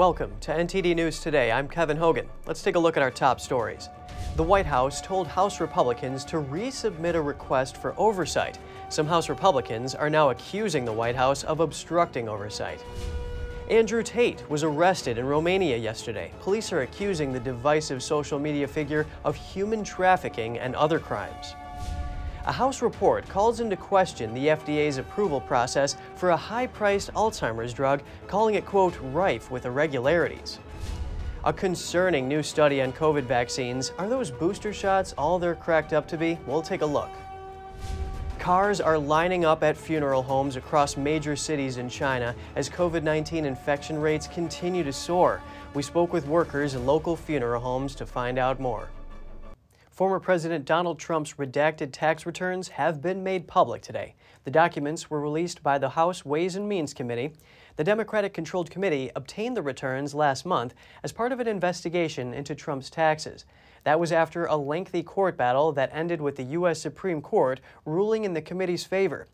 Welcome to NTD News Today. I'm Kevin Hogan. Let's take a look at our top stories. The White House told House Republicans to resubmit a request for oversight. Some House Republicans are now accusing the White House of obstructing oversight. Andrew Tate was arrested in Romania yesterday. Police are accusing the divisive social media figure of human trafficking and other crimes. A House report calls into question the FDA's approval process for a high priced Alzheimer's drug, calling it, quote, rife with irregularities. A concerning new study on COVID vaccines. Are those booster shots all they're cracked up to be? We'll take a look. Cars are lining up at funeral homes across major cities in China as COVID 19 infection rates continue to soar. We spoke with workers in local funeral homes to find out more. Former President Donald Trump's redacted tax returns have been made public today. The documents were released by the House Ways and Means Committee. The Democratic controlled committee obtained the returns last month as part of an investigation into Trump's taxes. That was after a lengthy court battle that ended with the U.S. Supreme Court ruling in the committee's favor.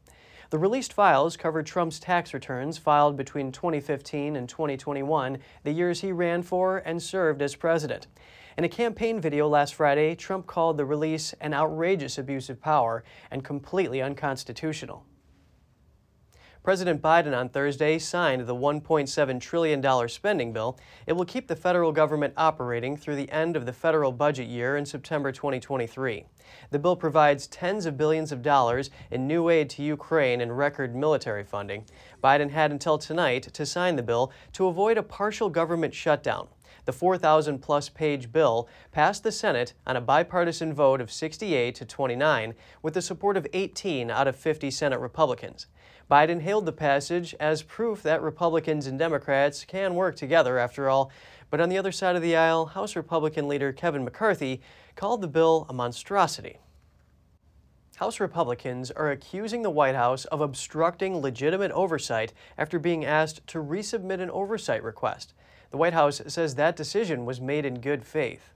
The released files cover Trump's tax returns filed between 2015 and 2021, the years he ran for and served as president. In a campaign video last Friday, Trump called the release an outrageous abuse of power and completely unconstitutional. President Biden on Thursday signed the $1.7 trillion spending bill. It will keep the federal government operating through the end of the federal budget year in September 2023. The bill provides tens of billions of dollars in new aid to Ukraine and record military funding. Biden had until tonight to sign the bill to avoid a partial government shutdown. The 4,000 plus page bill passed the Senate on a bipartisan vote of 68 to 29, with the support of 18 out of 50 Senate Republicans. Biden hailed the passage as proof that Republicans and Democrats can work together after all. But on the other side of the aisle, House Republican leader Kevin McCarthy called the bill a monstrosity. House Republicans are accusing the White House of obstructing legitimate oversight after being asked to resubmit an oversight request. The White House says that decision was made in good faith.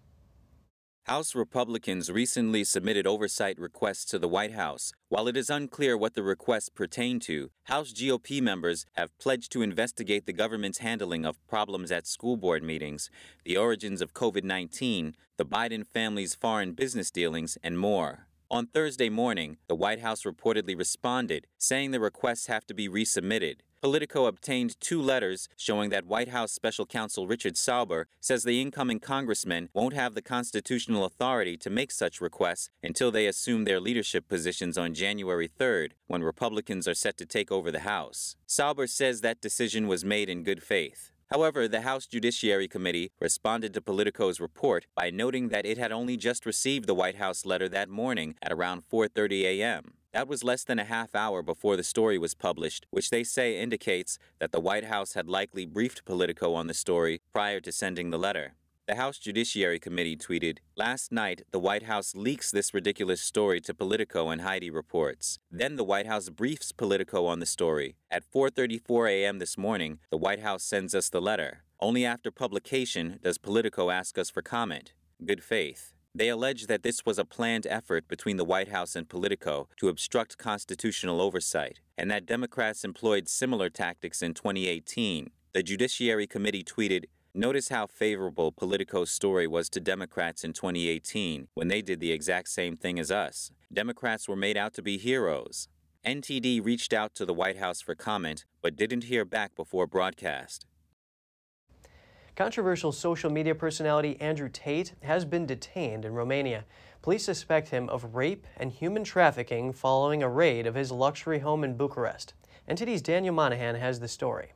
House Republicans recently submitted oversight requests to the White House. While it is unclear what the requests pertain to, House GOP members have pledged to investigate the government's handling of problems at school board meetings, the origins of COVID 19, the Biden family's foreign business dealings, and more. On Thursday morning, the White House reportedly responded, saying the requests have to be resubmitted. Politico obtained two letters showing that White House Special Counsel Richard Sauber says the incoming congressmen won't have the constitutional authority to make such requests until they assume their leadership positions on January 3rd, when Republicans are set to take over the House. Sauber says that decision was made in good faith. However, the House Judiciary Committee responded to Politico's report by noting that it had only just received the White House letter that morning at around 4:30 a.m. That was less than a half hour before the story was published, which they say indicates that the White House had likely briefed Politico on the story prior to sending the letter. The House Judiciary Committee tweeted, Last night, the White House leaks this ridiculous story to Politico and Heidi reports. Then the White House briefs Politico on the story. At 4.34 a.m. this morning, the White House sends us the letter. Only after publication does Politico ask us for comment. Good faith. They allege that this was a planned effort between the White House and Politico to obstruct constitutional oversight, and that Democrats employed similar tactics in 2018. The Judiciary Committee tweeted, Notice how favorable Politico's story was to Democrats in 2018 when they did the exact same thing as us. Democrats were made out to be heroes. NTD reached out to the White House for comment, but didn't hear back before broadcast. Controversial social media personality Andrew Tate has been detained in Romania. Police suspect him of rape and human trafficking following a raid of his luxury home in Bucharest. NTD's Daniel Monahan has the story.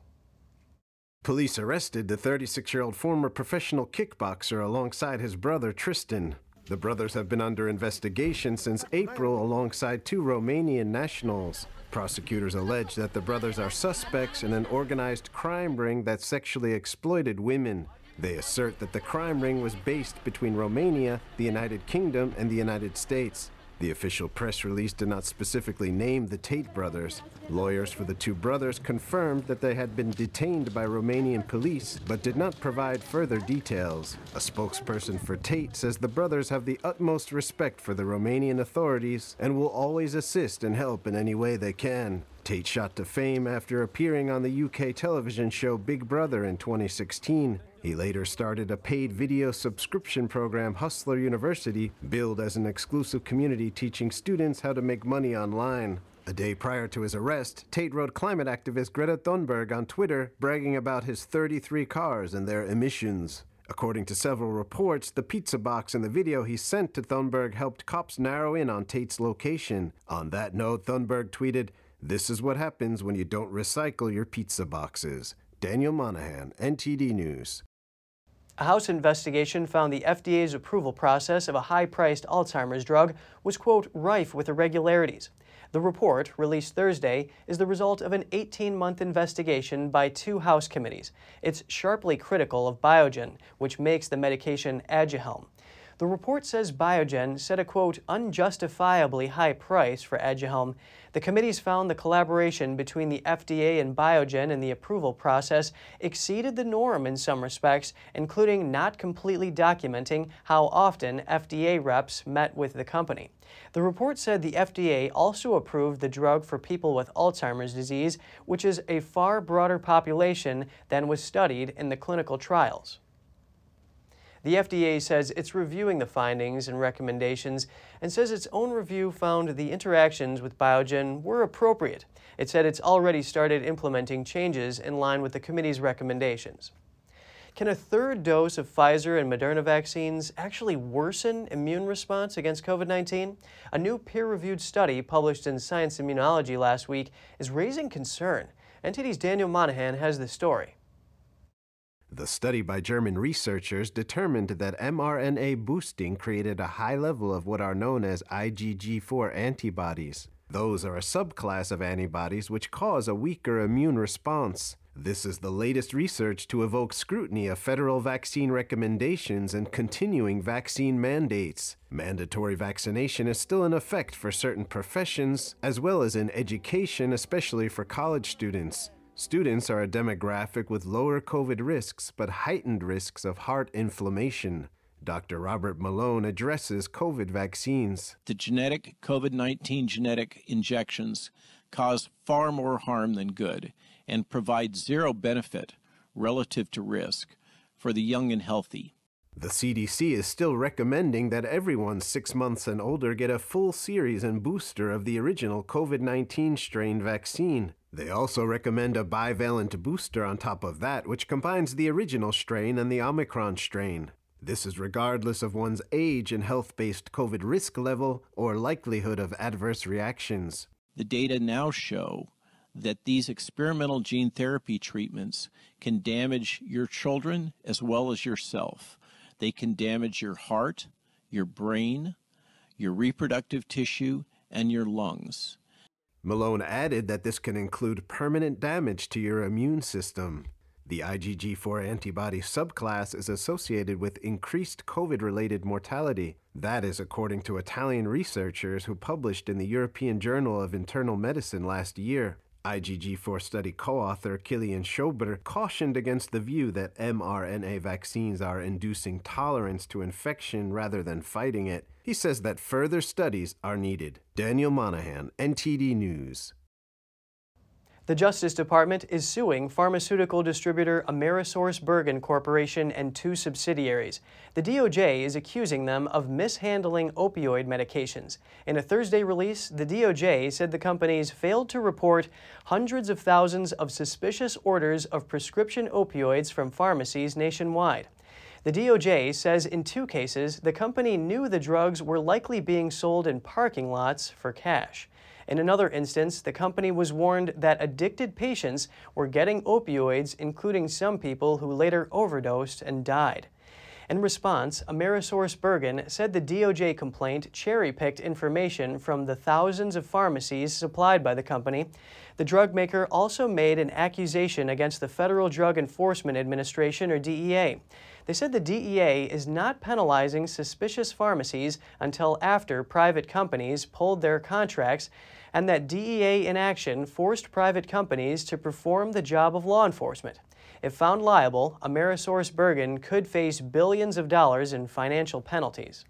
Police arrested the 36 year old former professional kickboxer alongside his brother Tristan. The brothers have been under investigation since April alongside two Romanian nationals. Prosecutors allege that the brothers are suspects in an organized crime ring that sexually exploited women. They assert that the crime ring was based between Romania, the United Kingdom, and the United States. The official press release did not specifically name the Tate brothers. Lawyers for the two brothers confirmed that they had been detained by Romanian police, but did not provide further details. A spokesperson for Tate says the brothers have the utmost respect for the Romanian authorities and will always assist and help in any way they can. Tate shot to fame after appearing on the UK television show Big Brother in 2016. He later started a paid video subscription program, Hustler University, billed as an exclusive community teaching students how to make money online. A day prior to his arrest, Tate wrote climate activist Greta Thunberg on Twitter, bragging about his 33 cars and their emissions. According to several reports, the pizza box in the video he sent to Thunberg helped cops narrow in on Tate's location. On that note, Thunberg tweeted, This is what happens when you don't recycle your pizza boxes. Daniel Monahan, NTD News. A House investigation found the FDA's approval process of a high priced Alzheimer's drug was, quote, rife with irregularities. The report, released Thursday, is the result of an 18 month investigation by two House committees. It's sharply critical of Biogen, which makes the medication Aduhelm. The report says Biogen set a quote unjustifiably high price for Aduhelm. The committees found the collaboration between the FDA and Biogen in the approval process exceeded the norm in some respects, including not completely documenting how often FDA reps met with the company. The report said the FDA also approved the drug for people with Alzheimer's disease, which is a far broader population than was studied in the clinical trials. The FDA says it's reviewing the findings and recommendations and says its own review found the interactions with Biogen were appropriate. It said it's already started implementing changes in line with the committee's recommendations. Can a third dose of Pfizer and Moderna vaccines actually worsen immune response against COVID 19? A new peer reviewed study published in Science Immunology last week is raising concern. NTD's Daniel Monahan has the story. The study by German researchers determined that mRNA boosting created a high level of what are known as IgG4 antibodies. Those are a subclass of antibodies which cause a weaker immune response. This is the latest research to evoke scrutiny of federal vaccine recommendations and continuing vaccine mandates. Mandatory vaccination is still in effect for certain professions, as well as in education, especially for college students. Students are a demographic with lower COVID risks but heightened risks of heart inflammation. Dr. Robert Malone addresses COVID vaccines. The genetic COVID 19 genetic injections cause far more harm than good and provide zero benefit relative to risk for the young and healthy. The CDC is still recommending that everyone six months and older get a full series and booster of the original COVID 19 strain vaccine. They also recommend a bivalent booster on top of that, which combines the original strain and the Omicron strain. This is regardless of one's age and health based COVID risk level or likelihood of adverse reactions. The data now show that these experimental gene therapy treatments can damage your children as well as yourself. They can damage your heart, your brain, your reproductive tissue, and your lungs. Malone added that this can include permanent damage to your immune system. The IgG4 antibody subclass is associated with increased COVID related mortality. That is according to Italian researchers who published in the European Journal of Internal Medicine last year. IgG4 study co author Kilian Schober cautioned against the view that mRNA vaccines are inducing tolerance to infection rather than fighting it. He says that further studies are needed. Daniel Monahan, NTD News. The Justice Department is suing pharmaceutical distributor AmerisourceBergen Corporation and two subsidiaries. The DOJ is accusing them of mishandling opioid medications. In a Thursday release, the DOJ said the companies failed to report hundreds of thousands of suspicious orders of prescription opioids from pharmacies nationwide. The DOJ says in two cases, the company knew the drugs were likely being sold in parking lots for cash. In another instance, the company was warned that addicted patients were getting opioids, including some people who later overdosed and died. In response, Amerisource Bergen said the DOJ complaint cherry picked information from the thousands of pharmacies supplied by the company. The drug maker also made an accusation against the Federal Drug Enforcement Administration, or DEA. They said the DEA is not penalizing suspicious pharmacies until after private companies pulled their contracts, and that DEA inaction forced private companies to perform the job of law enforcement. If found liable, Amerisource Bergen could face billions of dollars in financial penalties.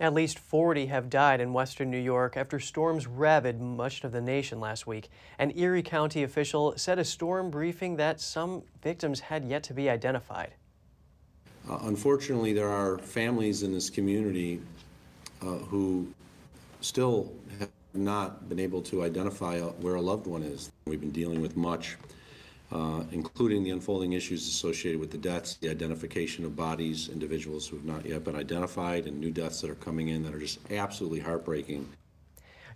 At least 40 have died in western New York after storms ravaged much of the nation last week. An Erie County official said a storm briefing that some victims had yet to be identified. Uh, unfortunately, there are families in this community uh, who still not been able to identify where a loved one is. We've been dealing with much uh, including the unfolding issues associated with the deaths, the identification of bodies, individuals who have not yet been identified, and new deaths that are coming in that are just absolutely heartbreaking.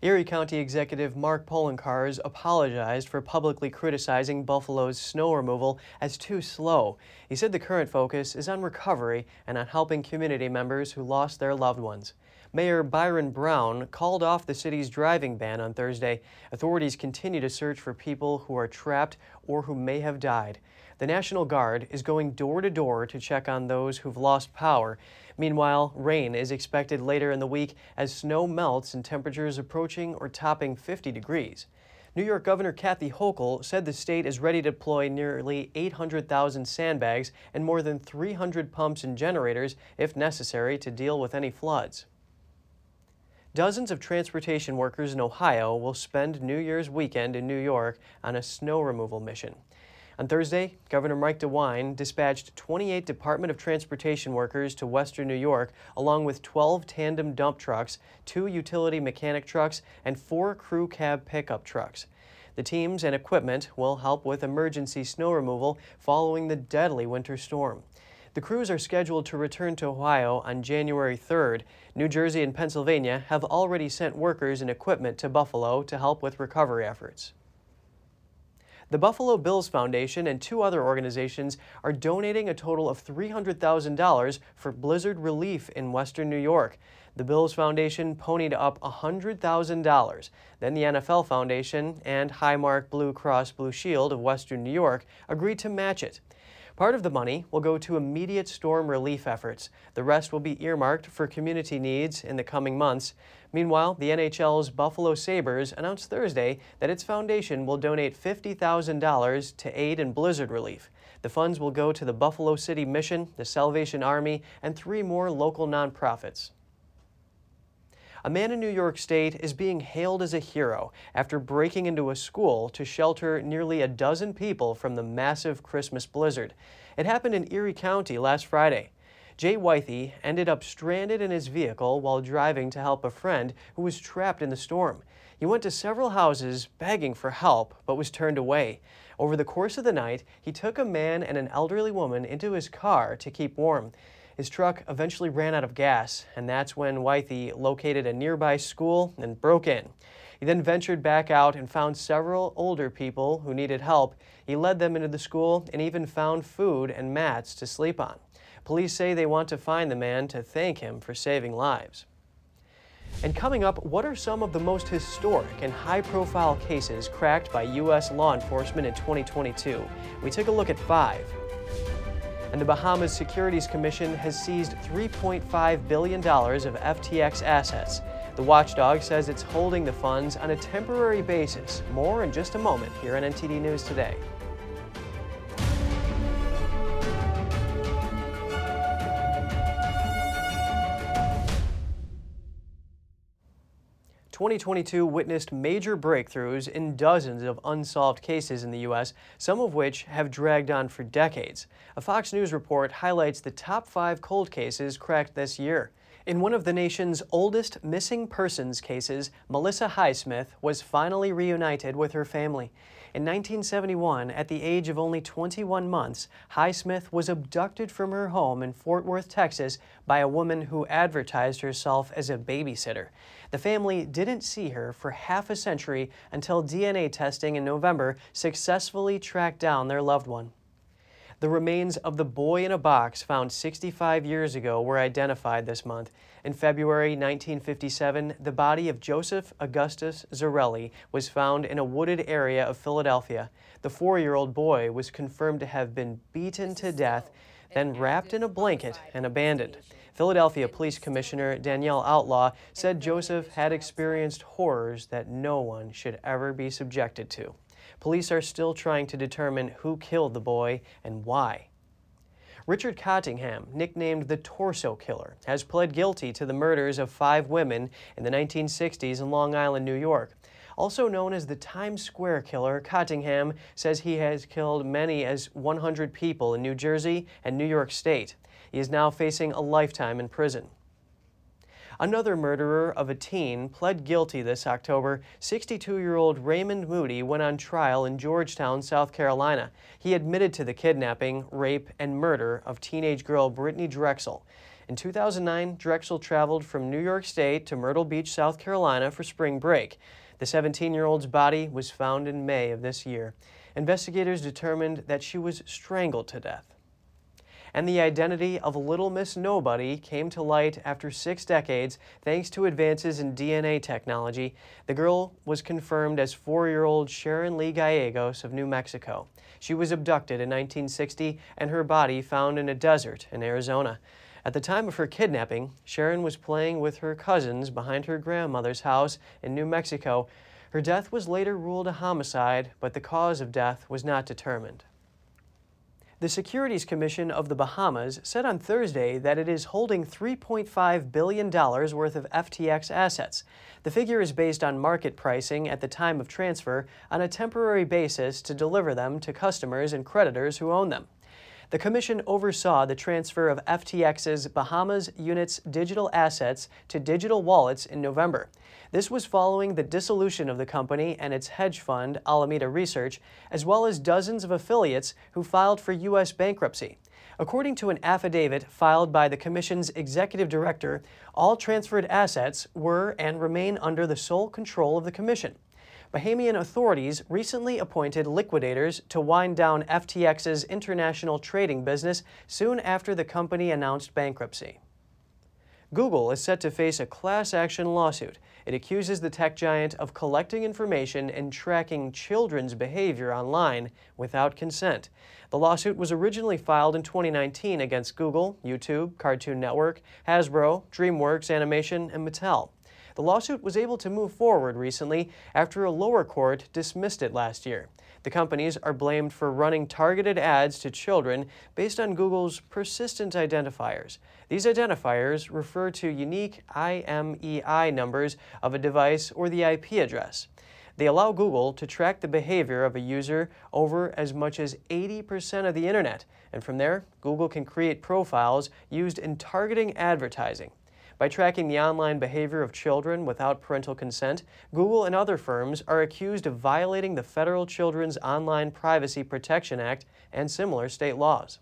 Erie County Executive Mark Poloncarz apologized for publicly criticizing Buffalo's snow removal as too slow. He said the current focus is on recovery and on helping community members who lost their loved ones. Mayor Byron Brown called off the city's driving ban on Thursday. Authorities continue to search for people who are trapped or who may have died. The National Guard is going door to door to check on those who've lost power. Meanwhile, rain is expected later in the week as snow melts and temperatures approaching or topping 50 degrees. New York Governor Kathy Hochul said the state is ready to deploy nearly 800,000 sandbags and more than 300 pumps and generators if necessary to deal with any floods. Dozens of transportation workers in Ohio will spend New Year's weekend in New York on a snow removal mission. On Thursday, Governor Mike DeWine dispatched 28 Department of Transportation workers to western New York, along with 12 tandem dump trucks, two utility mechanic trucks, and four crew cab pickup trucks. The teams and equipment will help with emergency snow removal following the deadly winter storm. The crews are scheduled to return to Ohio on January 3rd. New Jersey and Pennsylvania have already sent workers and equipment to Buffalo to help with recovery efforts. The Buffalo Bills Foundation and two other organizations are donating a total of $300,000 for blizzard relief in western New York. The Bills Foundation ponied up $100,000. Then the NFL Foundation and Highmark Blue Cross Blue Shield of Western New York agreed to match it. Part of the money will go to immediate storm relief efforts. The rest will be earmarked for community needs in the coming months. Meanwhile, the NHL's Buffalo Sabres announced Thursday that its foundation will donate $50,000 to aid in blizzard relief. The funds will go to the Buffalo City Mission, the Salvation Army, and three more local nonprofits. A man in New York State is being hailed as a hero after breaking into a school to shelter nearly a dozen people from the massive Christmas blizzard. It happened in Erie County last Friday. Jay Withey ended up stranded in his vehicle while driving to help a friend who was trapped in the storm. He went to several houses begging for help, but was turned away. Over the course of the night, he took a man and an elderly woman into his car to keep warm. His truck eventually ran out of gas, and that's when Withey located a nearby school and broke in. He then ventured back out and found several older people who needed help. He led them into the school and even found food and mats to sleep on. Police say they want to find the man to thank him for saving lives. And coming up, what are some of the most historic and high profile cases cracked by U.S. law enforcement in 2022? We take a look at five and the Bahamas Securities Commission has seized $3.5 billion of FTX assets. The watchdog says it's holding the funds on a temporary basis. More in just a moment here on NTD News Today. 2022 witnessed major breakthroughs in dozens of unsolved cases in the U.S., some of which have dragged on for decades. A Fox News report highlights the top five cold cases cracked this year. In one of the nation's oldest missing persons cases, Melissa Highsmith was finally reunited with her family. In 1971, at the age of only 21 months, Highsmith was abducted from her home in Fort Worth, Texas, by a woman who advertised herself as a babysitter. The family didn't see her for half a century until DNA testing in November successfully tracked down their loved one. The remains of the boy in a box found 65 years ago were identified this month. In February 1957, the body of Joseph Augustus Zarelli was found in a wooded area of Philadelphia. The four year old boy was confirmed to have been beaten to death, then wrapped in a blanket and abandoned. Philadelphia Police Commissioner Danielle Outlaw said Joseph had experienced horrors that no one should ever be subjected to. Police are still trying to determine who killed the boy and why. Richard Cottingham, nicknamed the Torso Killer, has pled guilty to the murders of five women in the 1960s in Long Island, New York. Also known as the Times Square Killer, Cottingham says he has killed many as 100 people in New Jersey and New York State. He is now facing a lifetime in prison. Another murderer of a teen pled guilty this October. 62 year old Raymond Moody went on trial in Georgetown, South Carolina. He admitted to the kidnapping, rape, and murder of teenage girl Brittany Drexel. In 2009, Drexel traveled from New York State to Myrtle Beach, South Carolina for spring break. The 17 year old's body was found in May of this year. Investigators determined that she was strangled to death and the identity of Little Miss Nobody came to light after six decades thanks to advances in DNA technology. The girl was confirmed as four year old Sharon Lee Gallegos of New Mexico. She was abducted in 1960 and her body found in a desert in Arizona. At the time of her kidnapping, Sharon was playing with her cousins behind her grandmother's house in New Mexico. Her death was later ruled a homicide, but the cause of death was not determined. The Securities Commission of the Bahamas said on Thursday that it is holding $3.5 billion worth of FTX assets. The figure is based on market pricing at the time of transfer on a temporary basis to deliver them to customers and creditors who own them. The Commission oversaw the transfer of FTX's Bahamas unit's digital assets to digital wallets in November. This was following the dissolution of the company and its hedge fund, Alameda Research, as well as dozens of affiliates who filed for U.S. bankruptcy. According to an affidavit filed by the Commission's executive director, all transferred assets were and remain under the sole control of the Commission. Bahamian authorities recently appointed liquidators to wind down FTX's international trading business soon after the company announced bankruptcy. Google is set to face a class action lawsuit. It accuses the tech giant of collecting information and tracking children's behavior online without consent. The lawsuit was originally filed in 2019 against Google, YouTube, Cartoon Network, Hasbro, DreamWorks Animation, and Mattel. The lawsuit was able to move forward recently after a lower court dismissed it last year. The companies are blamed for running targeted ads to children based on Google's persistent identifiers. These identifiers refer to unique IMEI numbers of a device or the IP address. They allow Google to track the behavior of a user over as much as 80% of the internet, and from there, Google can create profiles used in targeting advertising. By tracking the online behavior of children without parental consent, Google and other firms are accused of violating the Federal Children's Online Privacy Protection Act and similar state laws.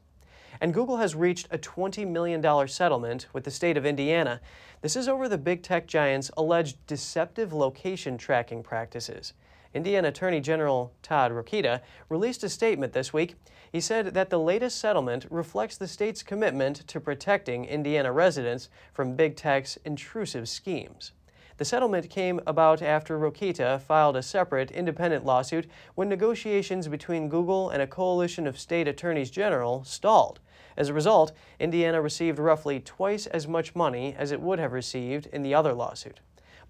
And Google has reached a $20 million settlement with the state of Indiana. This is over the big tech giant's alleged deceptive location tracking practices. Indiana Attorney General Todd Rokita released a statement this week. He said that the latest settlement reflects the state's commitment to protecting Indiana residents from big tech's intrusive schemes. The settlement came about after Rokita filed a separate independent lawsuit when negotiations between Google and a coalition of state attorneys general stalled. As a result, Indiana received roughly twice as much money as it would have received in the other lawsuit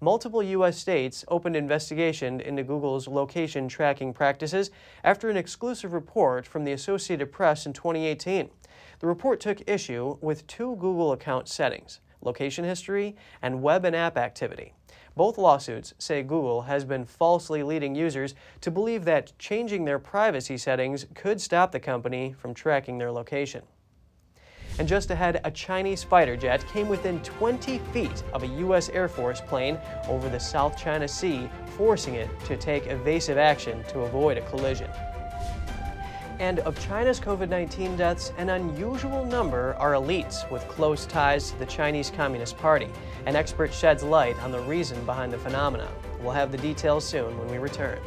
multiple U.S. states opened investigation into Google's location tracking practices after an exclusive report from the Associated Press in 2018. The report took issue with two Google account settings location history and web and app activity. Both lawsuits say Google has been falsely leading users to believe that changing their privacy settings could stop the company from tracking their location. And just ahead, a Chinese fighter jet came within 20 feet of a U.S. Air Force plane over the South China Sea, forcing it to take evasive action to avoid a collision. And of China's COVID 19 deaths, an unusual number are elites with close ties to the Chinese Communist Party. An expert sheds light on the reason behind the phenomenon. We'll have the details soon when we return.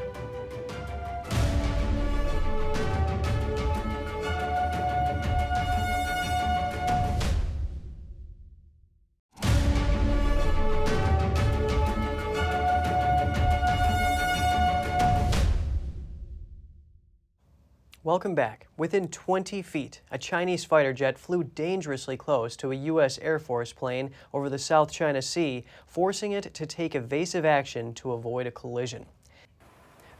Welcome back. Within 20 feet, a Chinese fighter jet flew dangerously close to a U.S. Air Force plane over the South China Sea, forcing it to take evasive action to avoid a collision.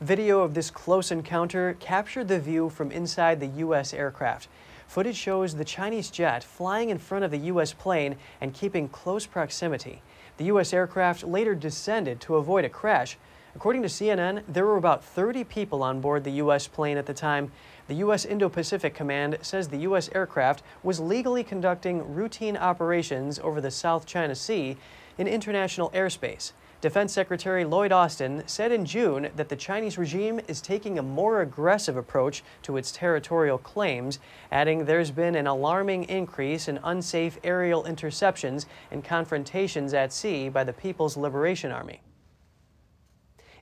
Video of this close encounter captured the view from inside the U.S. aircraft. Footage shows the Chinese jet flying in front of the U.S. plane and keeping close proximity. The U.S. aircraft later descended to avoid a crash. According to CNN, there were about 30 people on board the U.S. plane at the time. The U.S. Indo Pacific Command says the U.S. aircraft was legally conducting routine operations over the South China Sea in international airspace. Defense Secretary Lloyd Austin said in June that the Chinese regime is taking a more aggressive approach to its territorial claims, adding there's been an alarming increase in unsafe aerial interceptions and confrontations at sea by the People's Liberation Army.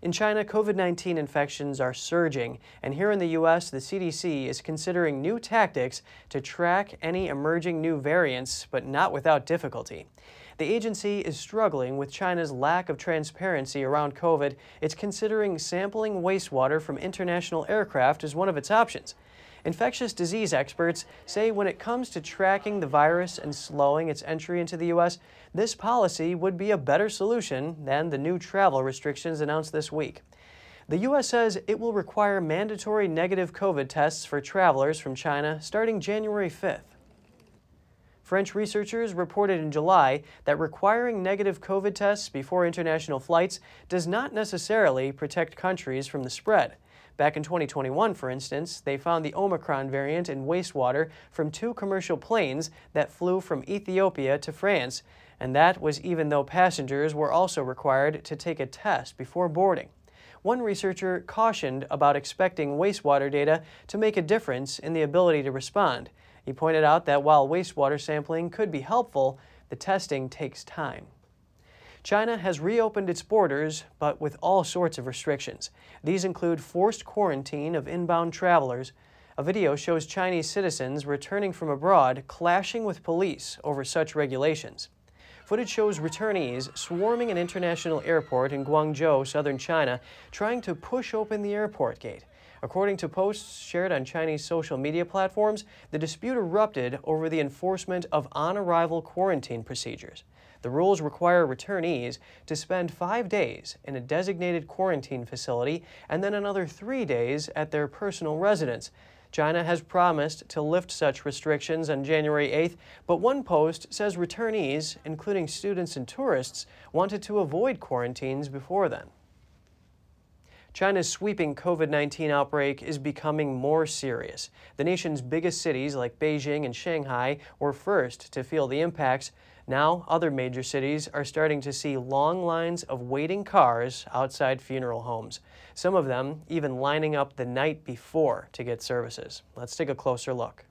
In China, COVID 19 infections are surging, and here in the U.S., the CDC is considering new tactics to track any emerging new variants, but not without difficulty. The agency is struggling with China's lack of transparency around COVID. It's considering sampling wastewater from international aircraft as one of its options. Infectious disease experts say when it comes to tracking the virus and slowing its entry into the U.S., this policy would be a better solution than the new travel restrictions announced this week. The U.S. says it will require mandatory negative COVID tests for travelers from China starting January 5th. French researchers reported in July that requiring negative COVID tests before international flights does not necessarily protect countries from the spread. Back in 2021, for instance, they found the Omicron variant in wastewater from two commercial planes that flew from Ethiopia to France, and that was even though passengers were also required to take a test before boarding. One researcher cautioned about expecting wastewater data to make a difference in the ability to respond. He pointed out that while wastewater sampling could be helpful, the testing takes time. China has reopened its borders, but with all sorts of restrictions. These include forced quarantine of inbound travelers. A video shows Chinese citizens returning from abroad clashing with police over such regulations. Footage shows returnees swarming an international airport in Guangzhou, southern China, trying to push open the airport gate. According to posts shared on Chinese social media platforms, the dispute erupted over the enforcement of on arrival quarantine procedures. The rules require returnees to spend five days in a designated quarantine facility and then another three days at their personal residence. China has promised to lift such restrictions on January 8th, but one post says returnees, including students and tourists, wanted to avoid quarantines before then. China's sweeping COVID 19 outbreak is becoming more serious. The nation's biggest cities, like Beijing and Shanghai, were first to feel the impacts. Now, other major cities are starting to see long lines of waiting cars outside funeral homes, some of them even lining up the night before to get services. Let's take a closer look.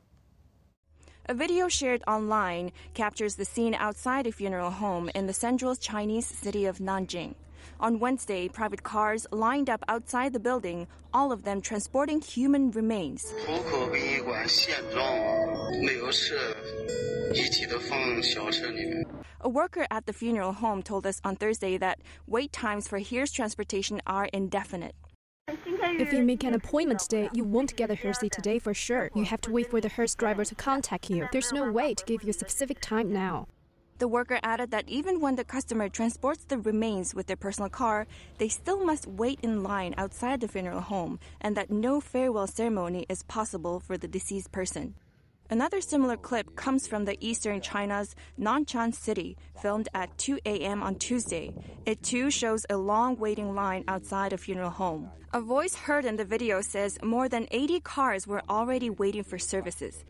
A video shared online captures the scene outside a funeral home in the central Chinese city of Nanjing. On Wednesday, private cars lined up outside the building, all of them transporting human remains. A worker at the funeral home told us on Thursday that wait times for hearse transportation are indefinite. If you make an appointment today, you won't get a hearse today for sure. You have to wait for the hearse driver to contact you. There's no way to give you a specific time now. The worker added that even when the customer transports the remains with their personal car, they still must wait in line outside the funeral home and that no farewell ceremony is possible for the deceased person. Another similar clip comes from the eastern China's Nanshan city, filmed at 2 a.m. on Tuesday. It too shows a long waiting line outside a funeral home. A voice heard in the video says more than 80 cars were already waiting for services.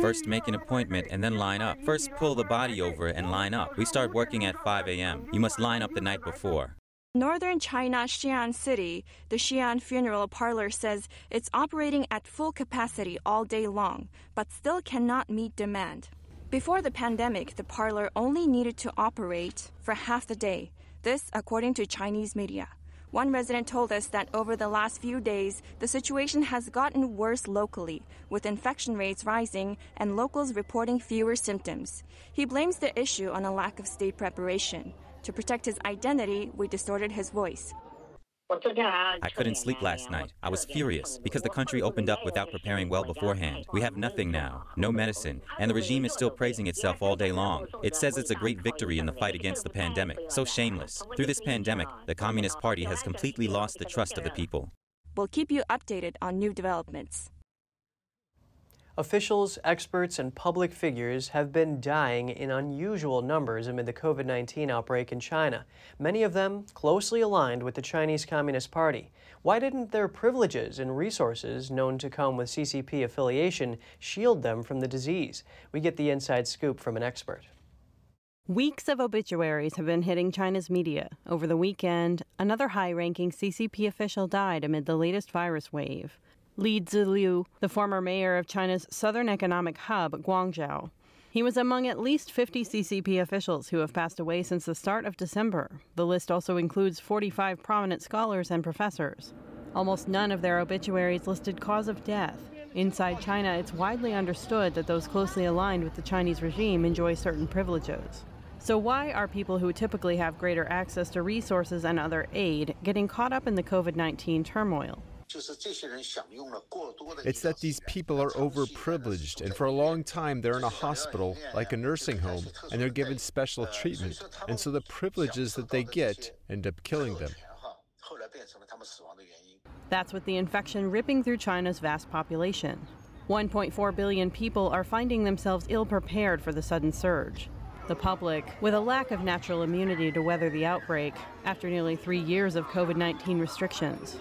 First, make an appointment and then line up. First, pull the body over and line up. We start working at 5 a.m. You must line up the night before. Northern China Xi'an City, the Xi'an Funeral Parlor says it's operating at full capacity all day long, but still cannot meet demand. Before the pandemic, the parlor only needed to operate for half the day. This, according to Chinese media. One resident told us that over the last few days, the situation has gotten worse locally, with infection rates rising and locals reporting fewer symptoms. He blames the issue on a lack of state preparation. To protect his identity, we distorted his voice. I couldn't sleep last night. I was furious because the country opened up without preparing well beforehand. We have nothing now, no medicine, and the regime is still praising itself all day long. It says it's a great victory in the fight against the pandemic. So shameless. Through this pandemic, the Communist Party has completely lost the trust of the people. We'll keep you updated on new developments. Officials, experts, and public figures have been dying in unusual numbers amid the COVID 19 outbreak in China, many of them closely aligned with the Chinese Communist Party. Why didn't their privileges and resources known to come with CCP affiliation shield them from the disease? We get the inside scoop from an expert. Weeks of obituaries have been hitting China's media. Over the weekend, another high ranking CCP official died amid the latest virus wave. Li Ziliu, the former mayor of China's southern economic hub, Guangzhou. He was among at least 50 CCP officials who have passed away since the start of December. The list also includes 45 prominent scholars and professors. Almost none of their obituaries listed cause of death. Inside China, it's widely understood that those closely aligned with the Chinese regime enjoy certain privileges. So, why are people who typically have greater access to resources and other aid getting caught up in the COVID 19 turmoil? It's that these people are overprivileged, and for a long time they're in a hospital, like a nursing home, and they're given special treatment. And so the privileges that they get end up killing them. That's with the infection ripping through China's vast population. 1.4 billion people are finding themselves ill prepared for the sudden surge. The public, with a lack of natural immunity to weather the outbreak after nearly three years of COVID 19 restrictions,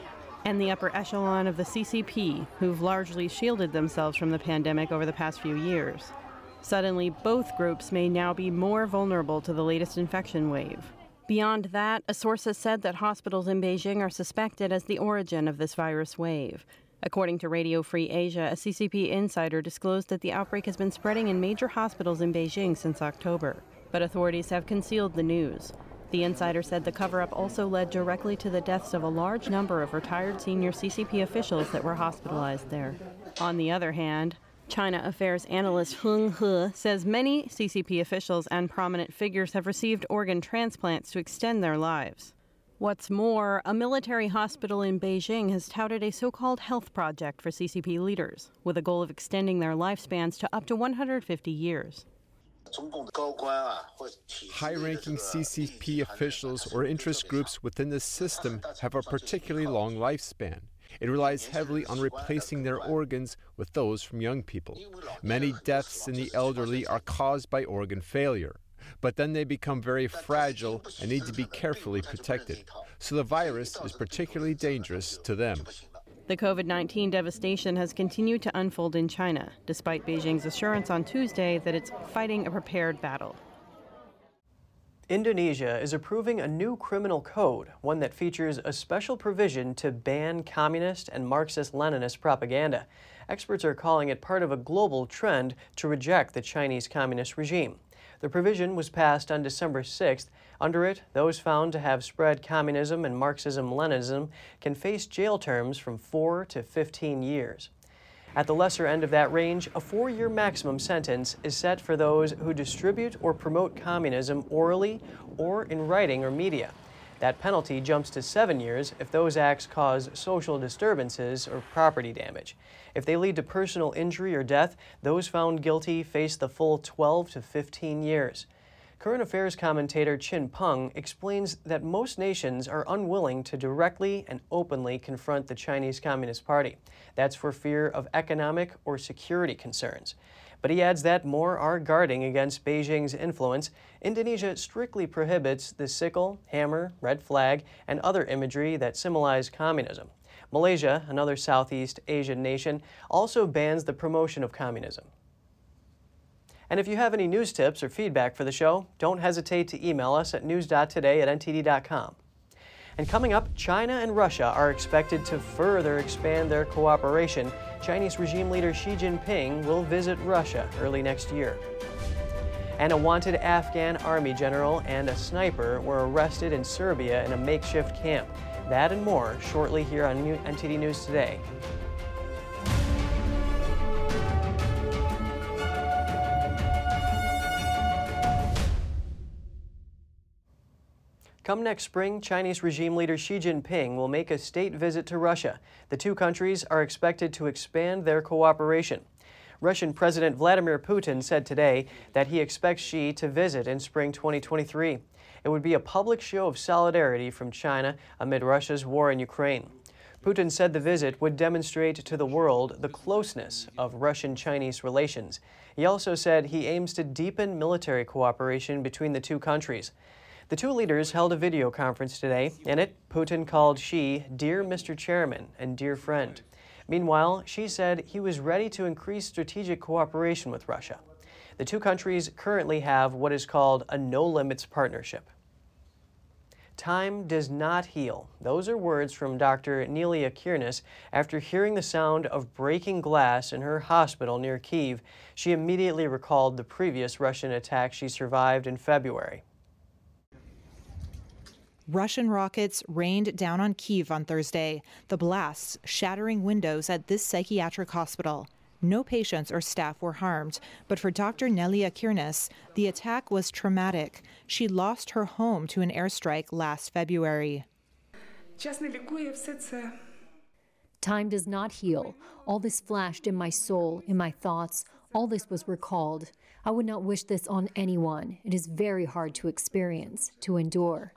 and the upper echelon of the CCP, who've largely shielded themselves from the pandemic over the past few years. Suddenly, both groups may now be more vulnerable to the latest infection wave. Beyond that, a source has said that hospitals in Beijing are suspected as the origin of this virus wave. According to Radio Free Asia, a CCP insider disclosed that the outbreak has been spreading in major hospitals in Beijing since October. But authorities have concealed the news. The insider said the cover up also led directly to the deaths of a large number of retired senior CCP officials that were hospitalized there. On the other hand, China affairs analyst Heng He says many CCP officials and prominent figures have received organ transplants to extend their lives. What's more, a military hospital in Beijing has touted a so called health project for CCP leaders, with a goal of extending their lifespans to up to 150 years. High ranking CCP officials or interest groups within the system have a particularly long lifespan. It relies heavily on replacing their organs with those from young people. Many deaths in the elderly are caused by organ failure, but then they become very fragile and need to be carefully protected. So the virus is particularly dangerous to them. The COVID 19 devastation has continued to unfold in China, despite Beijing's assurance on Tuesday that it's fighting a prepared battle. Indonesia is approving a new criminal code, one that features a special provision to ban communist and Marxist Leninist propaganda. Experts are calling it part of a global trend to reject the Chinese communist regime. The provision was passed on December 6th. Under it, those found to have spread communism and Marxism Leninism can face jail terms from 4 to 15 years. At the lesser end of that range, a four year maximum sentence is set for those who distribute or promote communism orally or in writing or media. That penalty jumps to seven years if those acts cause social disturbances or property damage. If they lead to personal injury or death, those found guilty face the full 12 to 15 years. Current affairs commentator Qin Peng explains that most nations are unwilling to directly and openly confront the Chinese Communist Party. That's for fear of economic or security concerns. But he adds that more are guarding against Beijing's influence. Indonesia strictly prohibits the sickle, hammer, red flag, and other imagery that symbolize communism. Malaysia, another Southeast Asian nation, also bans the promotion of communism. And if you have any news tips or feedback for the show, don't hesitate to email us at news.today at ntd.com. And coming up, China and Russia are expected to further expand their cooperation. Chinese regime leader Xi Jinping will visit Russia early next year. And a wanted Afghan army general and a sniper were arrested in Serbia in a makeshift camp. That and more shortly here on NTD News Today. Come next spring, Chinese regime leader Xi Jinping will make a state visit to Russia. The two countries are expected to expand their cooperation. Russian President Vladimir Putin said today that he expects Xi to visit in spring 2023. It would be a public show of solidarity from China amid Russia's war in Ukraine. Putin said the visit would demonstrate to the world the closeness of Russian Chinese relations. He also said he aims to deepen military cooperation between the two countries. The two leaders held a video conference today. In it, Putin called Xi Dear Mr. Chairman and Dear Friend. Meanwhile, Xi said he was ready to increase strategic cooperation with Russia. The two countries currently have what is called a no limits partnership. Time does not heal. Those are words from Dr. Nelia Kirnes after hearing the sound of breaking glass in her hospital near Kiev. She immediately recalled the previous Russian attack she survived in February. Russian rockets rained down on Kiev on Thursday, the blasts shattering windows at this psychiatric hospital. No patients or staff were harmed, but for Dr. Nelia Kirnes, the attack was traumatic. She lost her home to an airstrike last February. Time does not heal. All this flashed in my soul, in my thoughts. All this was recalled. I would not wish this on anyone. It is very hard to experience, to endure.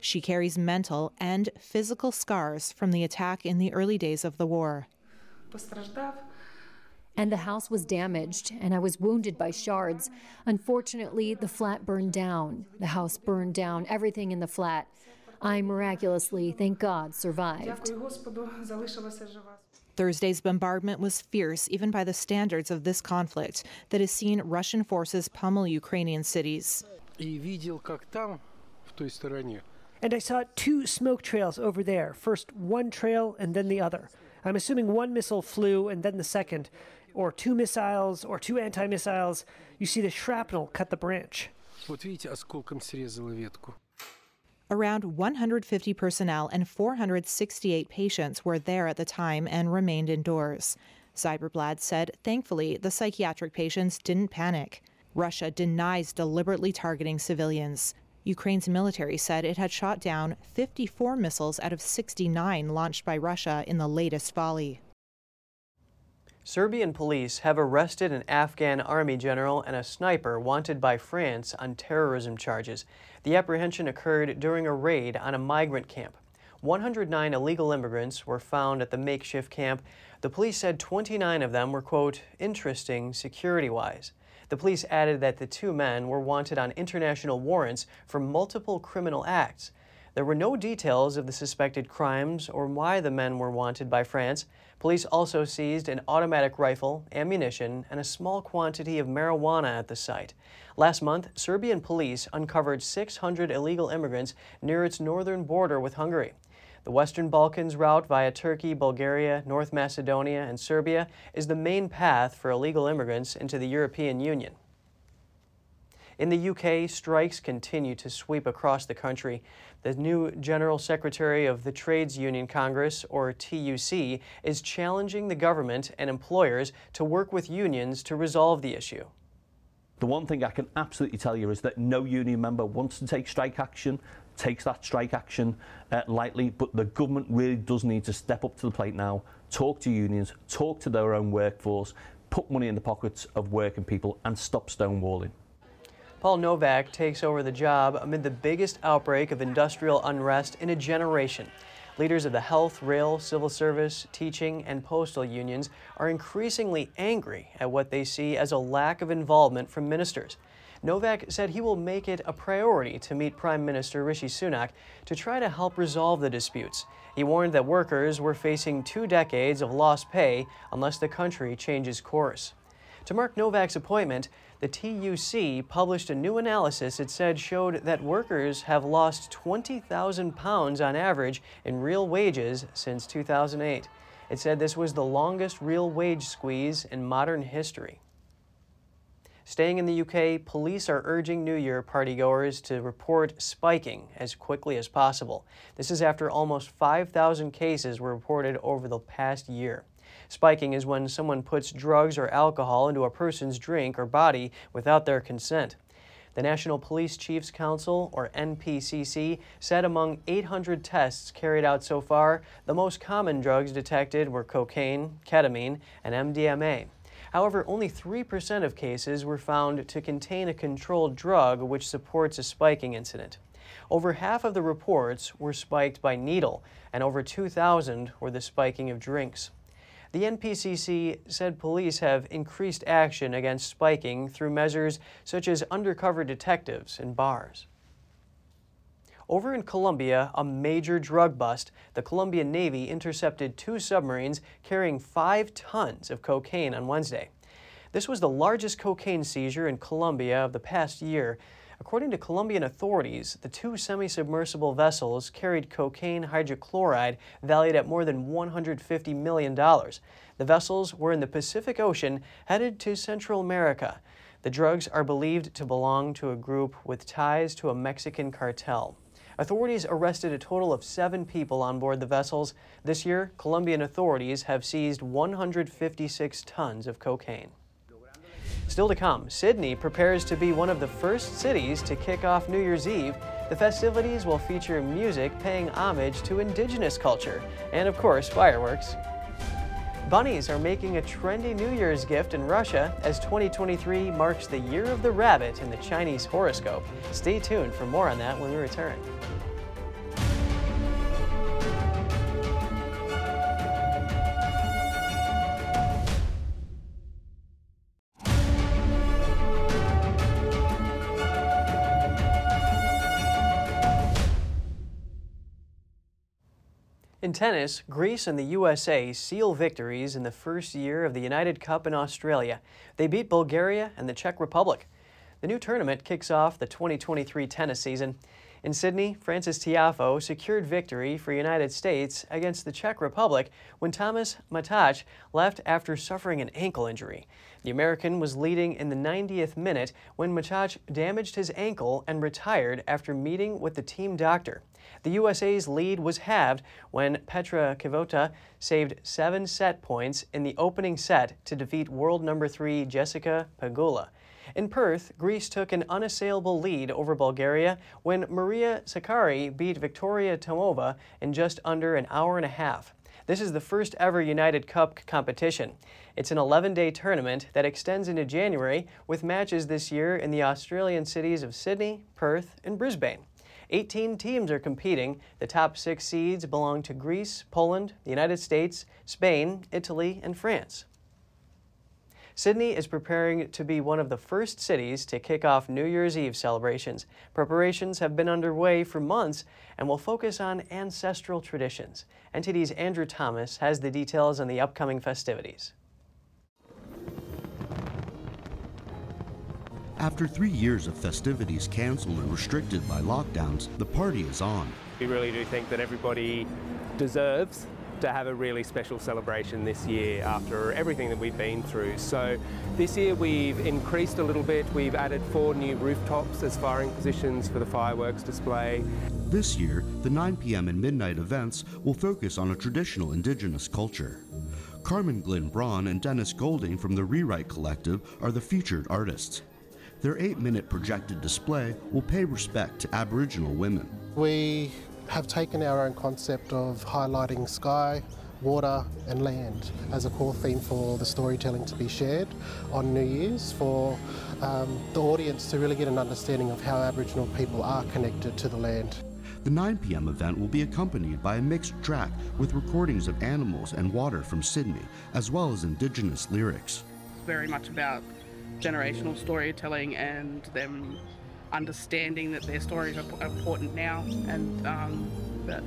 She carries mental and physical scars from the attack in the early days of the war. And the house was damaged, and I was wounded by shards. Unfortunately, the flat burned down. The house burned down, everything in the flat. I miraculously, thank God, survived. Thursday's bombardment was fierce even by the standards of this conflict that has seen Russian forces pummel Ukrainian cities. And I saw two smoke trails over there. First one trail and then the other. I'm assuming one missile flew and then the second, or two missiles, or two anti missiles. You see the shrapnel cut the branch. Around 150 personnel and 468 patients were there at the time and remained indoors. Cyberblad said, thankfully, the psychiatric patients didn't panic. Russia denies deliberately targeting civilians. Ukraine's military said it had shot down 54 missiles out of 69 launched by Russia in the latest volley. Serbian police have arrested an Afghan army general and a sniper wanted by France on terrorism charges. The apprehension occurred during a raid on a migrant camp. 109 illegal immigrants were found at the makeshift camp. The police said 29 of them were, quote, interesting security wise. The police added that the two men were wanted on international warrants for multiple criminal acts. There were no details of the suspected crimes or why the men were wanted by France. Police also seized an automatic rifle, ammunition, and a small quantity of marijuana at the site. Last month, Serbian police uncovered 600 illegal immigrants near its northern border with Hungary. The Western Balkans route via Turkey, Bulgaria, North Macedonia, and Serbia is the main path for illegal immigrants into the European Union. In the UK, strikes continue to sweep across the country. The new General Secretary of the Trades Union Congress, or TUC, is challenging the government and employers to work with unions to resolve the issue. The one thing I can absolutely tell you is that no union member wants to take strike action takes that strike action uh, lightly, but the government really does need to step up to the plate now, talk to unions, talk to their own workforce, put money in the pockets of working people, and stop stonewalling. Paul Novak takes over the job amid the biggest outbreak of industrial unrest in a generation. Leaders of the health, rail, civil service, teaching, and postal unions are increasingly angry at what they see as a lack of involvement from ministers. Novak said he will make it a priority to meet Prime Minister Rishi Sunak to try to help resolve the disputes. He warned that workers were facing two decades of lost pay unless the country changes course. To mark Novak's appointment, the TUC published a new analysis it said showed that workers have lost 20,000 pounds on average in real wages since 2008. It said this was the longest real wage squeeze in modern history. Staying in the UK, police are urging New Year partygoers to report spiking as quickly as possible. This is after almost 5,000 cases were reported over the past year. Spiking is when someone puts drugs or alcohol into a person's drink or body without their consent. The National Police Chiefs Council, or NPCC, said among 800 tests carried out so far, the most common drugs detected were cocaine, ketamine, and MDMA. However, only 3% of cases were found to contain a controlled drug which supports a spiking incident. Over half of the reports were spiked by needle, and over 2,000 were the spiking of drinks. The NPCC said police have increased action against spiking through measures such as undercover detectives in bars. Over in Colombia, a major drug bust. The Colombian Navy intercepted two submarines carrying five tons of cocaine on Wednesday. This was the largest cocaine seizure in Colombia of the past year. According to Colombian authorities, the two semi submersible vessels carried cocaine hydrochloride valued at more than $150 million. The vessels were in the Pacific Ocean headed to Central America. The drugs are believed to belong to a group with ties to a Mexican cartel. Authorities arrested a total of seven people on board the vessels. This year, Colombian authorities have seized 156 tons of cocaine. Still to come, Sydney prepares to be one of the first cities to kick off New Year's Eve. The festivities will feature music paying homage to indigenous culture and, of course, fireworks. Bunnies are making a trendy New Year's gift in Russia as 2023 marks the year of the rabbit in the Chinese horoscope. Stay tuned for more on that when we return. In tennis, Greece and the USA seal victories in the first year of the United Cup in Australia. They beat Bulgaria and the Czech Republic. The new tournament kicks off the 2023 tennis season. In Sydney, Frances Tiafoe secured victory for United States against the Czech Republic when Thomas Machac left after suffering an ankle injury. The American was leading in the 90th minute when Machac damaged his ankle and retired after meeting with the team doctor. The USA's lead was halved when Petra Kvitova saved seven set points in the opening set to defeat world number three Jessica Pegula. In Perth, Greece took an unassailable lead over Bulgaria when Maria Sakkari beat Victoria Tomova in just under an hour and a half. This is the first ever United Cup competition. It's an 11 day tournament that extends into January with matches this year in the Australian cities of Sydney, Perth, and Brisbane. 18 teams are competing. The top six seeds belong to Greece, Poland, the United States, Spain, Italy, and France. Sydney is preparing to be one of the first cities to kick off New Year's Eve celebrations. Preparations have been underway for months and will focus on ancestral traditions. NTD's Andrew Thomas has the details on the upcoming festivities. After three years of festivities canceled and restricted by lockdowns, the party is on. We really do think that everybody deserves to have a really special celebration this year after everything that we've been through. So this year we've increased a little bit. We've added four new rooftops as firing positions for the fireworks display. This year, the 9 p.m. and midnight events will focus on a traditional indigenous culture. Carmen Glynn Braun and Dennis Golding from the Rewrite Collective are the featured artists. Their eight minute projected display will pay respect to Aboriginal women. We have taken our own concept of highlighting sky, water, and land as a core theme for the storytelling to be shared on New Year's for um, the audience to really get an understanding of how Aboriginal people are connected to the land. The 9 p.m. event will be accompanied by a mixed track with recordings of animals and water from Sydney, as well as Indigenous lyrics. It's Very much about generational storytelling and them understanding that their stories are important now and um, that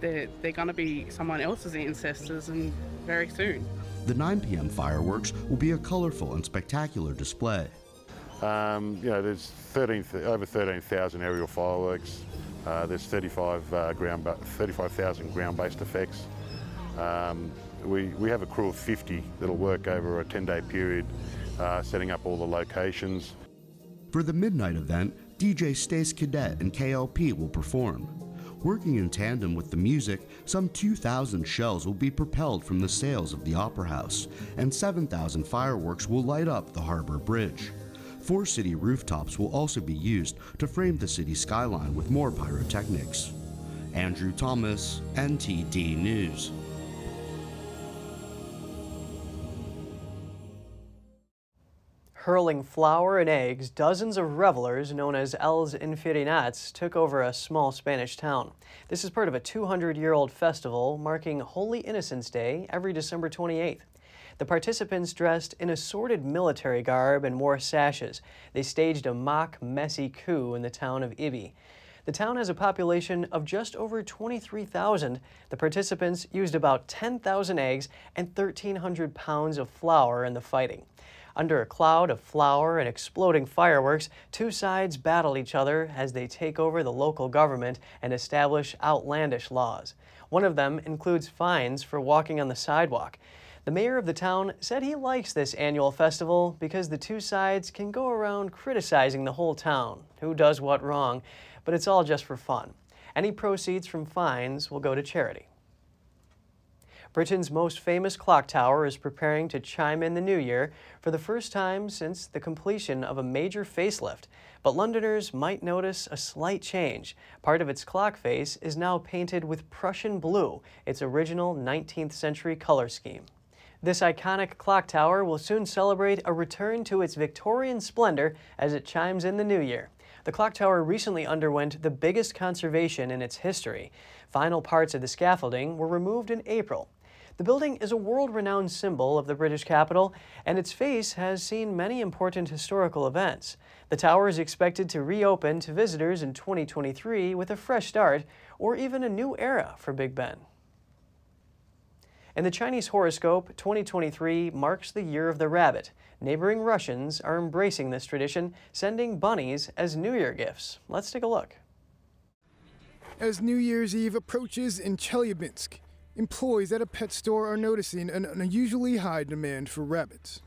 they're, they're going to be someone else's ancestors and very soon. The 9 p.m. fireworks will be a colorful and spectacular display. Um, you know, there's 13, over 13,000 aerial fireworks. Uh, there's 35 uh, ground, 35,000 ground-based effects. Um, we, we have a crew of 50 that'll work over a 10-day period uh, setting up all the locations. For the midnight event, DJ Stace Cadet and KLP will perform. Working in tandem with the music, some 2,000 shells will be propelled from the sails of the Opera House, and 7,000 fireworks will light up the Harbour Bridge. Four city rooftops will also be used to frame the city skyline with more pyrotechnics. Andrew Thomas, NTD News. Hurling flour and eggs, dozens of revelers known as Els Enfarinats took over a small Spanish town. This is part of a 200-year-old festival marking Holy Innocents' Day every December 28th. The participants dressed in assorted military garb and wore sashes. They staged a mock, messy coup in the town of Ibi. The town has a population of just over 23,000. The participants used about 10,000 eggs and 1,300 pounds of flour in the fighting. Under a cloud of flour and exploding fireworks, two sides battle each other as they take over the local government and establish outlandish laws. One of them includes fines for walking on the sidewalk. The mayor of the town said he likes this annual festival because the two sides can go around criticizing the whole town, who does what wrong, but it's all just for fun. Any proceeds from fines will go to charity. Britain's most famous clock tower is preparing to chime in the new year for the first time since the completion of a major facelift. But Londoners might notice a slight change. Part of its clock face is now painted with Prussian blue, its original 19th century color scheme. This iconic clock tower will soon celebrate a return to its Victorian splendor as it chimes in the new year. The clock tower recently underwent the biggest conservation in its history. Final parts of the scaffolding were removed in April. The building is a world-renowned symbol of the British capital, and its face has seen many important historical events. The tower is expected to reopen to visitors in 2023 with a fresh start or even a new era for Big Ben. In the Chinese horoscope, 2023 marks the year of the rabbit. Neighboring Russians are embracing this tradition, sending bunnies as New Year gifts. Let's take a look. As New Year's Eve approaches in Chelyabinsk, Employees at a pet store are noticing an unusually high demand for rabbits.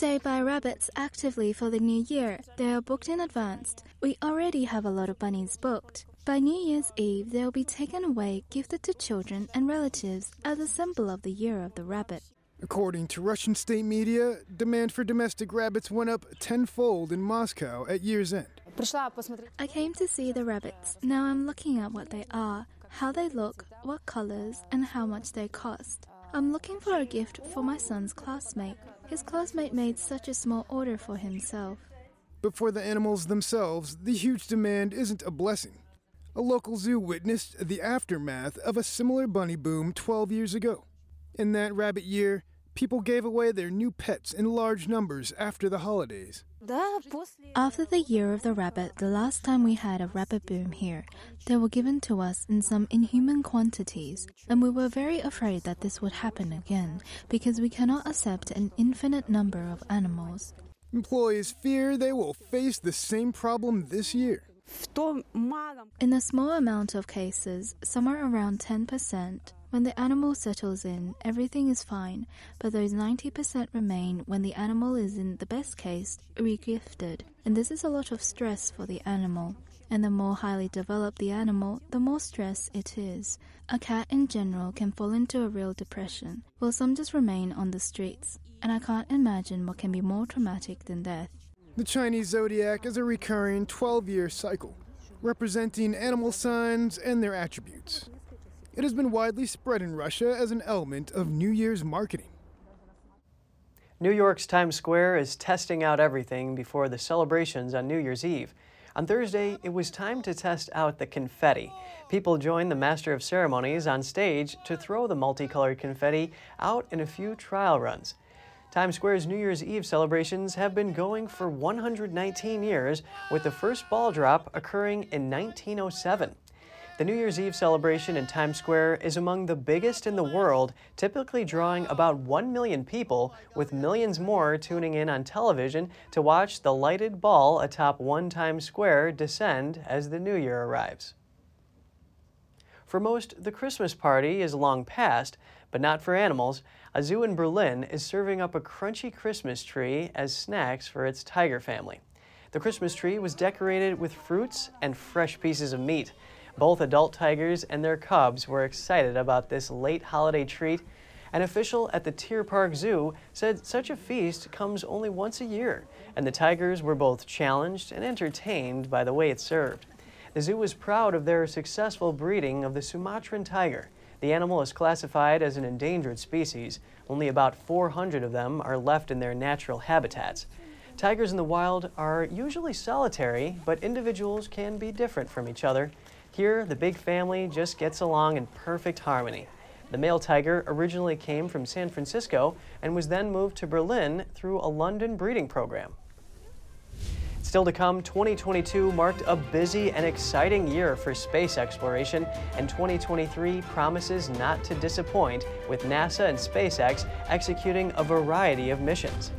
They buy rabbits actively for the new year. They are booked in advance. We already have a lot of bunnies booked. By New Year's Eve, they'll be taken away, gifted to children and relatives as a symbol of the year of the rabbit. According to Russian state media, demand for domestic rabbits went up tenfold in Moscow at year's end. I came to see the rabbits. Now I'm looking at what they are how they look, what colors, and how much they cost. I'm looking for a gift for my son's classmate. His classmate made such a small order for himself. But for the animals themselves, the huge demand isn't a blessing. A local zoo witnessed the aftermath of a similar bunny boom 12 years ago. In that rabbit year, people gave away their new pets in large numbers after the holidays. After the year of the rabbit, the last time we had a rabbit boom here, they were given to us in some inhuman quantities, and we were very afraid that this would happen again, because we cannot accept an infinite number of animals. Employees fear they will face the same problem this year. In a small amount of cases, somewhere around 10%, when the animal settles in, everything is fine, but those 90% remain when the animal is in the best case regifted. And this is a lot of stress for the animal. And the more highly developed the animal, the more stress it is. A cat in general can fall into a real depression, while some just remain on the streets. And I can't imagine what can be more traumatic than death. The Chinese zodiac is a recurring 12 year cycle, representing animal signs and their attributes. It has been widely spread in Russia as an element of New Year's marketing. New York's Times Square is testing out everything before the celebrations on New Year's Eve. On Thursday, it was time to test out the confetti. People joined the Master of Ceremonies on stage to throw the multicolored confetti out in a few trial runs. Times Square's New Year's Eve celebrations have been going for 119 years, with the first ball drop occurring in 1907. The New Year's Eve celebration in Times Square is among the biggest in the world, typically drawing about 1 million people, with millions more tuning in on television to watch the lighted ball atop one Times Square descend as the new year arrives. For most, the Christmas party is long past, but not for animals. A zoo in Berlin is serving up a crunchy Christmas tree as snacks for its tiger family. The Christmas tree was decorated with fruits and fresh pieces of meat. Both adult tigers and their cubs were excited about this late holiday treat. An official at the Tierpark Zoo said such a feast comes only once a year, and the tigers were both challenged and entertained by the way it's served. The zoo was proud of their successful breeding of the Sumatran tiger. The animal is classified as an endangered species. Only about 400 of them are left in their natural habitats. Tigers in the wild are usually solitary, but individuals can be different from each other. Here, the big family just gets along in perfect harmony. The male tiger originally came from San Francisco and was then moved to Berlin through a London breeding program. Still to come, 2022 marked a busy and exciting year for space exploration, and 2023 promises not to disappoint with NASA and SpaceX executing a variety of missions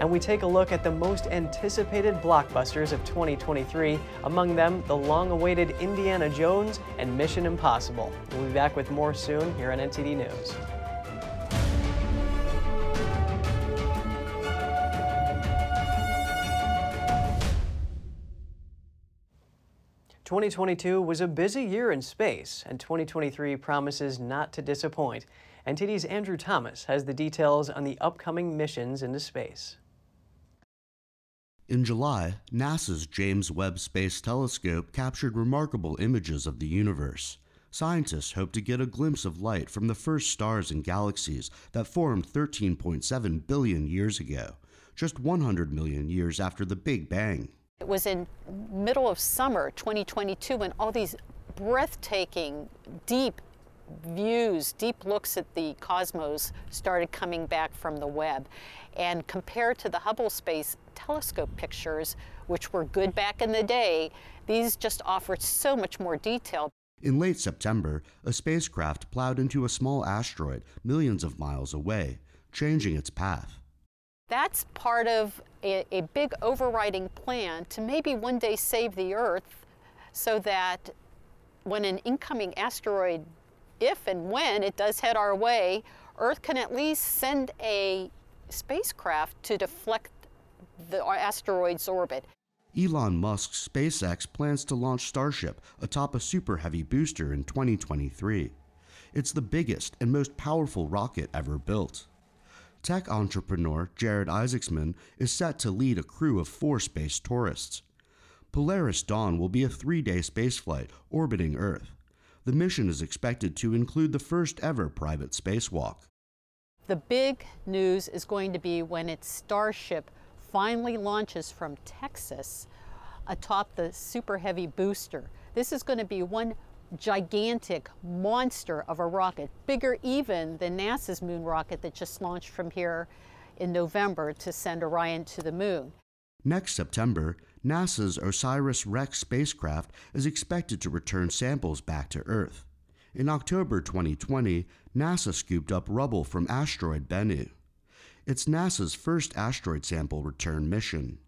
and we take a look at the most anticipated blockbusters of 2023, among them the long awaited Indiana Jones and Mission Impossible. We'll be back with more soon here on NTD News. Twenty twenty two was a busy year in space, and 2023 promises not to disappoint. NTD's Andrew Thomas has the details on the upcoming missions into space. In July, NASA's James Webb Space Telescope captured remarkable images of the universe. Scientists hope to get a glimpse of light from the first stars and galaxies that formed 13.7 billion years ago, just 100 million years after the Big Bang. It was in middle of summer 2022 when all these breathtaking, deep views, deep looks at the cosmos started coming back from the Webb. And compared to the Hubble Space Telescope pictures, which were good back in the day, these just offered so much more detail. In late September, a spacecraft plowed into a small asteroid millions of miles away, changing its path. That's part of a, a big overriding plan to maybe one day save the Earth so that when an incoming asteroid if and when it does head our way, Earth can at least send a spacecraft to deflect the asteroid's orbit. Elon Musk's SpaceX plans to launch Starship atop a Super Heavy booster in 2023. It's the biggest and most powerful rocket ever built. Tech entrepreneur Jared Isaacman is set to lead a crew of four space tourists. Polaris Dawn will be a three day spaceflight orbiting Earth. The mission is expected to include the first ever private spacewalk. The big news is going to be when its Starship finally launches from Texas atop the Super Heavy booster. This is going to be one gigantic monster of a rocket, bigger even than NASA's moon rocket that just launched from here in November to send Orion to the moon. Next September, NASA's OSIRIS REx spacecraft is expected to return samples back to Earth. In October 2020, NASA scooped up rubble from asteroid Bennu. It's NASA's first asteroid sample return mission.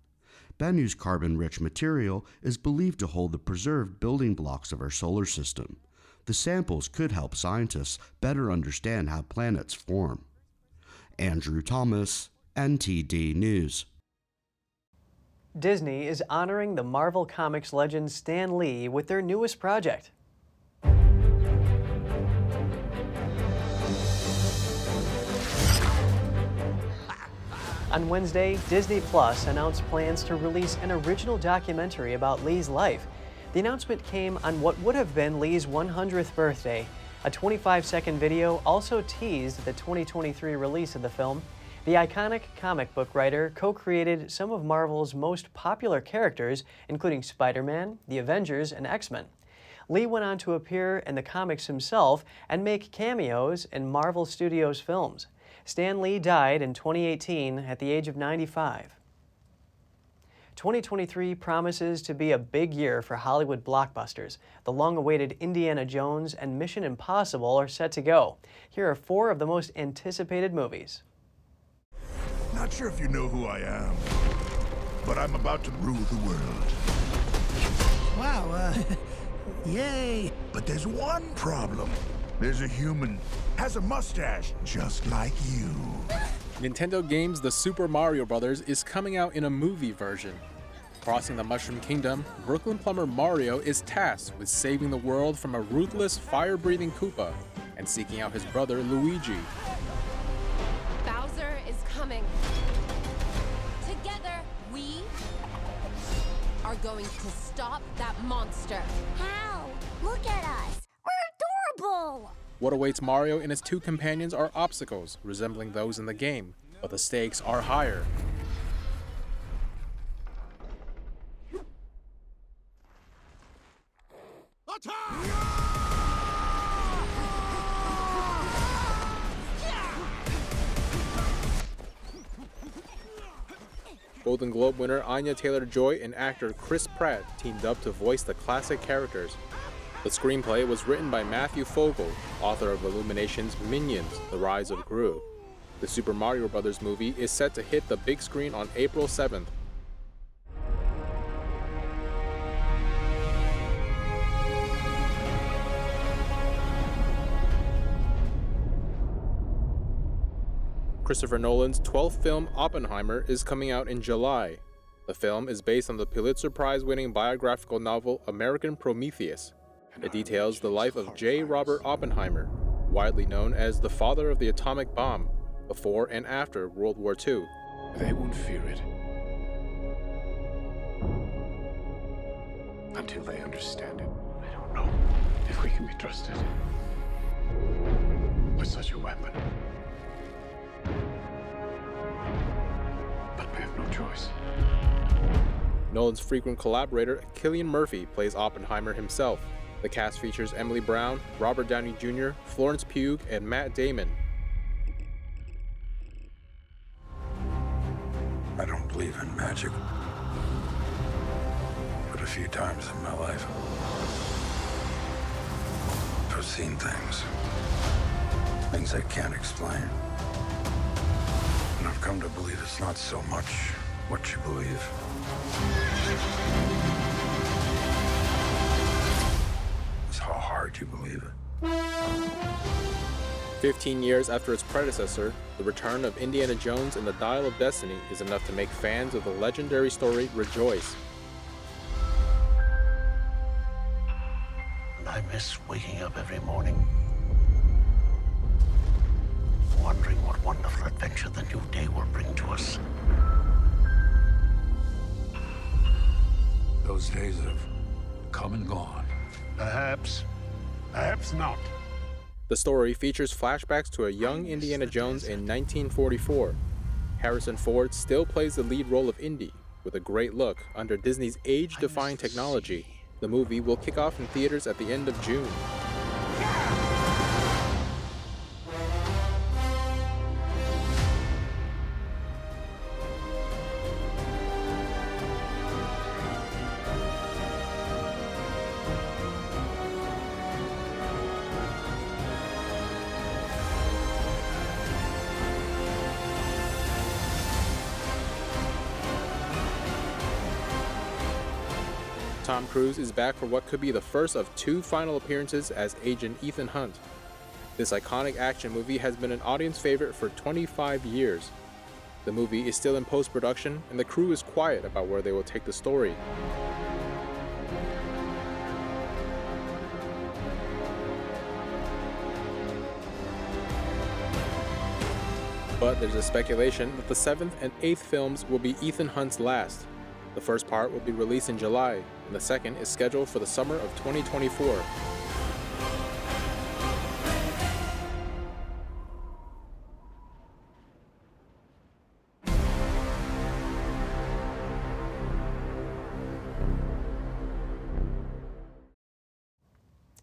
Bennu's carbon rich material is believed to hold the preserved building blocks of our solar system. The samples could help scientists better understand how planets form. Andrew Thomas, NTD News. Disney is honoring the Marvel Comics legend Stan Lee with their newest project. On Wednesday, Disney Plus announced plans to release an original documentary about Lee's life. The announcement came on what would have been Lee's 100th birthday. A 25 second video also teased the 2023 release of the film the iconic comic book writer co created some of Marvel's most popular characters, including Spider Man, the Avengers, and X Men. Lee went on to appear in the comics himself and make cameos in Marvel Studios films. Stan Lee died in 2018 at the age of 95. 2023 promises to be a big year for Hollywood blockbusters. The long awaited Indiana Jones and Mission Impossible are set to go. Here are four of the most anticipated movies. Not sure if you know who I am, but I'm about to rule the world. Wow, uh, yay. But there's one problem. There's a human, has a mustache, just like you. Nintendo Games' The Super Mario Brothers is coming out in a movie version. Crossing the Mushroom Kingdom, Brooklyn plumber Mario is tasked with saving the world from a ruthless, fire breathing Koopa and seeking out his brother Luigi. Bowser is coming. Together, we are going to stop that monster. How? Look at us. What awaits Mario and his two companions are obstacles resembling those in the game, but the stakes are higher. Golden Globe winner Anya Taylor Joy and actor Chris Pratt teamed up to voice the classic characters. The screenplay was written by Matthew Fogel, author of Illumination's Minions The Rise of Gru. The Super Mario Bros. movie is set to hit the big screen on April 7th. Christopher Nolan's 12th film, Oppenheimer, is coming out in July. The film is based on the Pulitzer Prize winning biographical novel American Prometheus. It details the life of J. Robert Oppenheimer, widely known as the father of the atomic bomb, before and after World War II. They won't fear it until they understand it. I don't know if we can be trusted with such a weapon. But we have no choice. Nolan's frequent collaborator, Cillian Murphy, plays Oppenheimer himself. The cast features Emily Brown, Robert Downey Jr., Florence Pugh, and Matt Damon. I don't believe in magic. But a few times in my life, I've seen things. Things I can't explain. And I've come to believe it's not so much what you believe. Hard you believe it. 15 years after its predecessor, the return of Indiana Jones and the Dial of Destiny is enough to make fans of the legendary story rejoice. And I miss waking up every morning, wondering what wonderful adventure the new day will bring to us. Those days have come and gone. Perhaps. Perhaps not. The story features flashbacks to a young Indiana Jones in 1944. Harrison Ford still plays the lead role of Indy, with a great look under Disney's age defying technology. The movie will kick off in theaters at the end of June. Tom Cruise is back for what could be the first of two final appearances as Agent Ethan Hunt. This iconic action movie has been an audience favorite for 25 years. The movie is still in post production, and the crew is quiet about where they will take the story. But there's a speculation that the seventh and eighth films will be Ethan Hunt's last. The first part will be released in July, and the second is scheduled for the summer of 2024.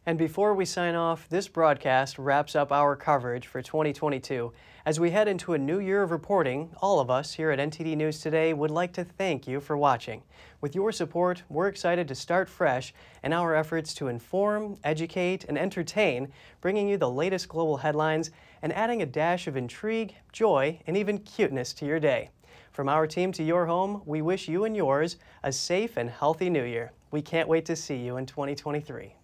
And before we sign off, this broadcast wraps up our coverage for 2022. As we head into a new year of reporting, all of us here at NTD News Today would like to thank you for watching. With your support, we're excited to start fresh in our efforts to inform, educate, and entertain, bringing you the latest global headlines and adding a dash of intrigue, joy, and even cuteness to your day. From our team to your home, we wish you and yours a safe and healthy new year. We can't wait to see you in 2023.